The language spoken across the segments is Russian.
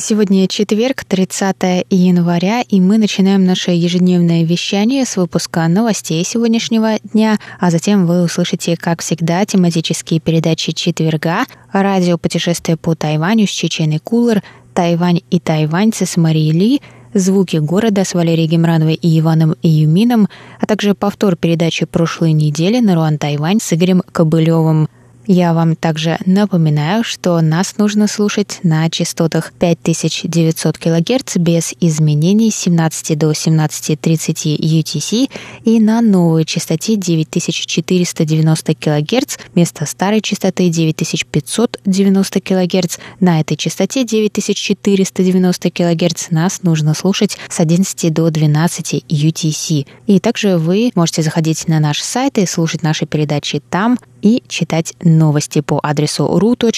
Сегодня четверг, 30 января, и мы начинаем наше ежедневное вещание с выпуска новостей сегодняшнего дня, а затем вы услышите, как всегда, тематические передачи четверга, радио «Путешествие по Тайваню» с Чеченой Кулер, «Тайвань и тайваньцы» с Марией Ли, «Звуки города» с Валерией Гемрановой и Иваном Июмином, а также повтор передачи прошлой недели на Руан Тайвань с Игорем Кобылевым – я вам также напоминаю, что нас нужно слушать на частотах 5900 кГц без изменений с 17 до 17.30 UTC и на новой частоте 9490 кГц вместо старой частоты 9590 кГц. На этой частоте 9490 кГц нас нужно слушать с 11 до 12 UTC. И также вы можете заходить на наш сайт и слушать наши передачи там, и читать новости по адресу ru.rti.org.tw.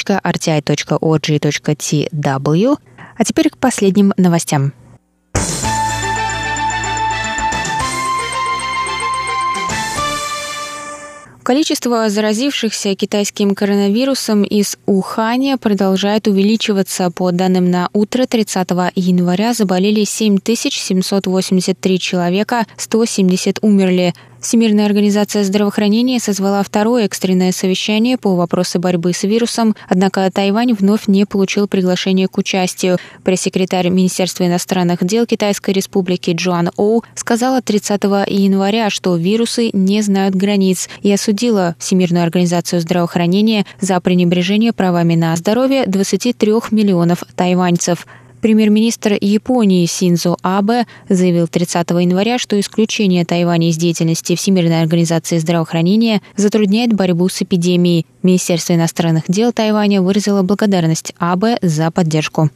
А теперь к последним новостям. Количество заразившихся китайским коронавирусом из Уханя продолжает увеличиваться. По данным на утро 30 января заболели 7783 человека, 170 умерли. Всемирная организация здравоохранения созвала второе экстренное совещание по вопросу борьбы с вирусом, однако Тайвань вновь не получил приглашение к участию. Пресс-секретарь Министерства иностранных дел Китайской Республики Джоан Оу сказала 30 января, что вирусы не знают границ и осудила Всемирную организацию здравоохранения за пренебрежение правами на здоровье 23 миллионов тайваньцев. Премьер-министр Японии Синзо Абе заявил 30 января, что исключение Тайваня из деятельности Всемирной организации здравоохранения затрудняет борьбу с эпидемией. Министерство иностранных дел Тайваня выразило благодарность Абе за поддержку.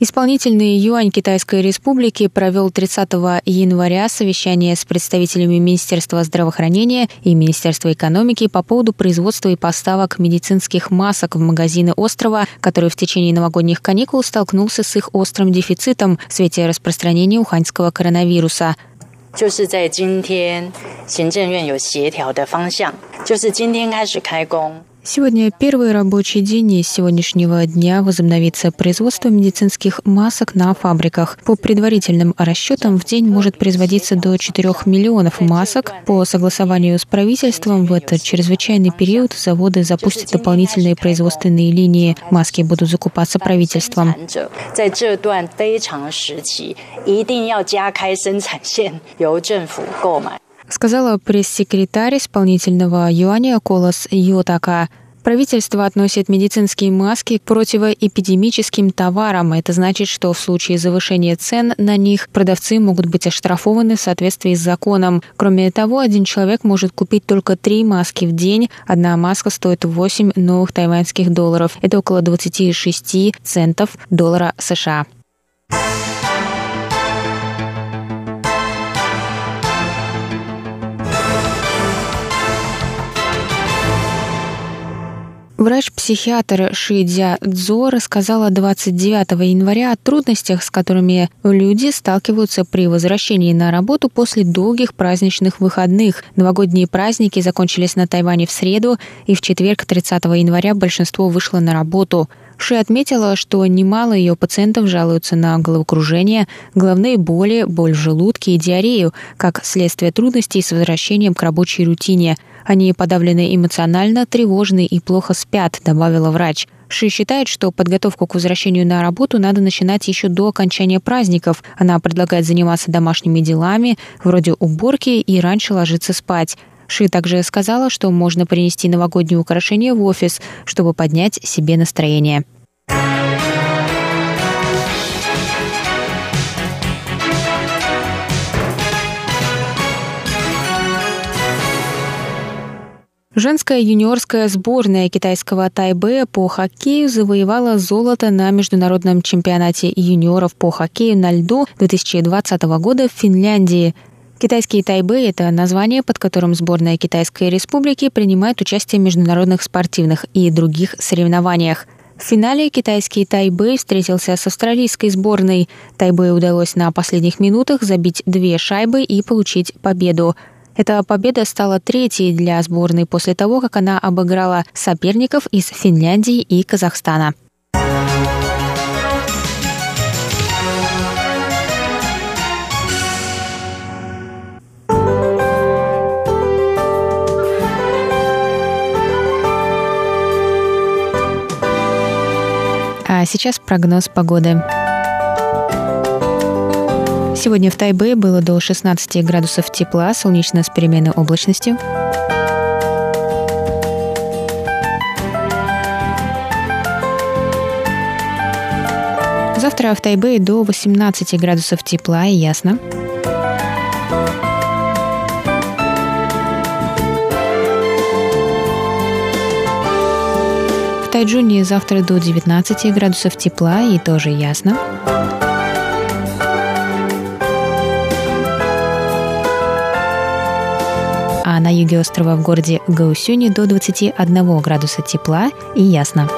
Исполнительный юань Китайской Республики провел 30 января совещание с представителями Министерства здравоохранения и Министерства экономики по поводу производства и поставок медицинских масок в магазины острова, который в течение новогодних каникул столкнулся с их острым дефицитом в свете распространения уханьского коронавируса. 就是在今天，行政院有协调的方向，就是今天开始开工。 Сегодня первый рабочий день и сегодняшнего дня возобновится производство медицинских масок на фабриках. По предварительным расчетам в день может производиться до 4 миллионов масок. По согласованию с правительством в этот чрезвычайный период заводы запустят дополнительные производственные линии. Маски будут закупаться правительством. Сказала пресс-секретарь исполнительного юаня Колос Йотака. Правительство относит медицинские маски к противоэпидемическим товарам. Это значит, что в случае завышения цен на них продавцы могут быть оштрафованы в соответствии с законом. Кроме того, один человек может купить только три маски в день. Одна маска стоит 8 новых тайваньских долларов. Это около 26 центов доллара США. Врач-психиатр Шидзя Цзо рассказала 29 января о трудностях, с которыми люди сталкиваются при возвращении на работу после долгих праздничных выходных. Новогодние праздники закончились на Тайване в среду, и в четверг 30 января большинство вышло на работу. Ши отметила, что немало ее пациентов жалуются на головокружение, головные боли, боль в желудке и диарею, как следствие трудностей с возвращением к рабочей рутине. Они подавлены эмоционально, тревожны и плохо спят, добавила врач. Ши считает, что подготовку к возвращению на работу надо начинать еще до окончания праздников. Она предлагает заниматься домашними делами, вроде уборки, и раньше ложиться спать. Ши также сказала, что можно принести новогодние украшения в офис, чтобы поднять себе настроение. Женская юниорская сборная китайского Тайбэя по хоккею завоевала золото на международном чемпионате юниоров по хоккею на льду 2020 года в Финляндии. Китайский Тайбэй – это название, под которым сборная Китайской Республики принимает участие в международных спортивных и других соревнованиях. В финале китайский Тайбэй встретился с австралийской сборной. Тайбэю удалось на последних минутах забить две шайбы и получить победу. Эта победа стала третьей для сборной после того, как она обыграла соперников из Финляндии и Казахстана. А сейчас прогноз погоды. Сегодня в Тайбе было до 16 градусов тепла, солнечно с переменной облачностью. Завтра в Тайбе до 18 градусов тепла и ясно. Тайджуне завтра до 19 градусов тепла и тоже ясно. а на юге острова в городе Гаусюни до 21 градуса тепла и ясно.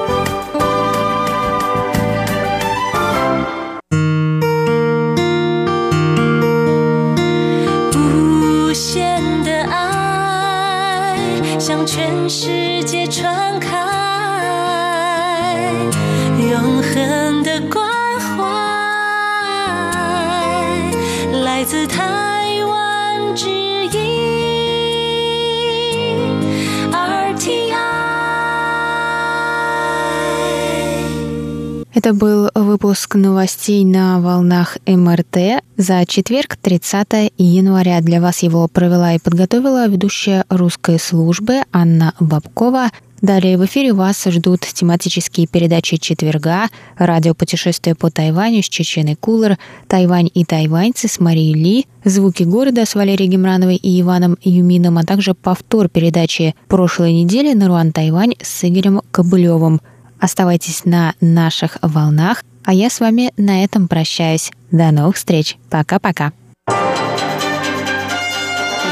Это был выпуск новостей на волнах МРТ за четверг, 30 января. Для вас его провела и подготовила ведущая русской службы Анна Бабкова. Далее в эфире вас ждут тематические передачи четверга, радиопутешествие по Тайваню с Чеченой Кулер, Тайвань и тайваньцы с Марией Ли, звуки города с Валерией Гемрановой и Иваном Юмином, а также повтор передачи прошлой недели «Наруан Тайвань» с Игорем Кобылевым – Оставайтесь на наших волнах, а я с вами на этом прощаюсь. До новых встреч. Пока-пока. В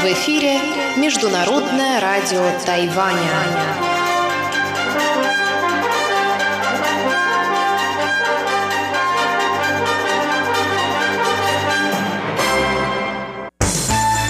эфире Международное радио Тайваня.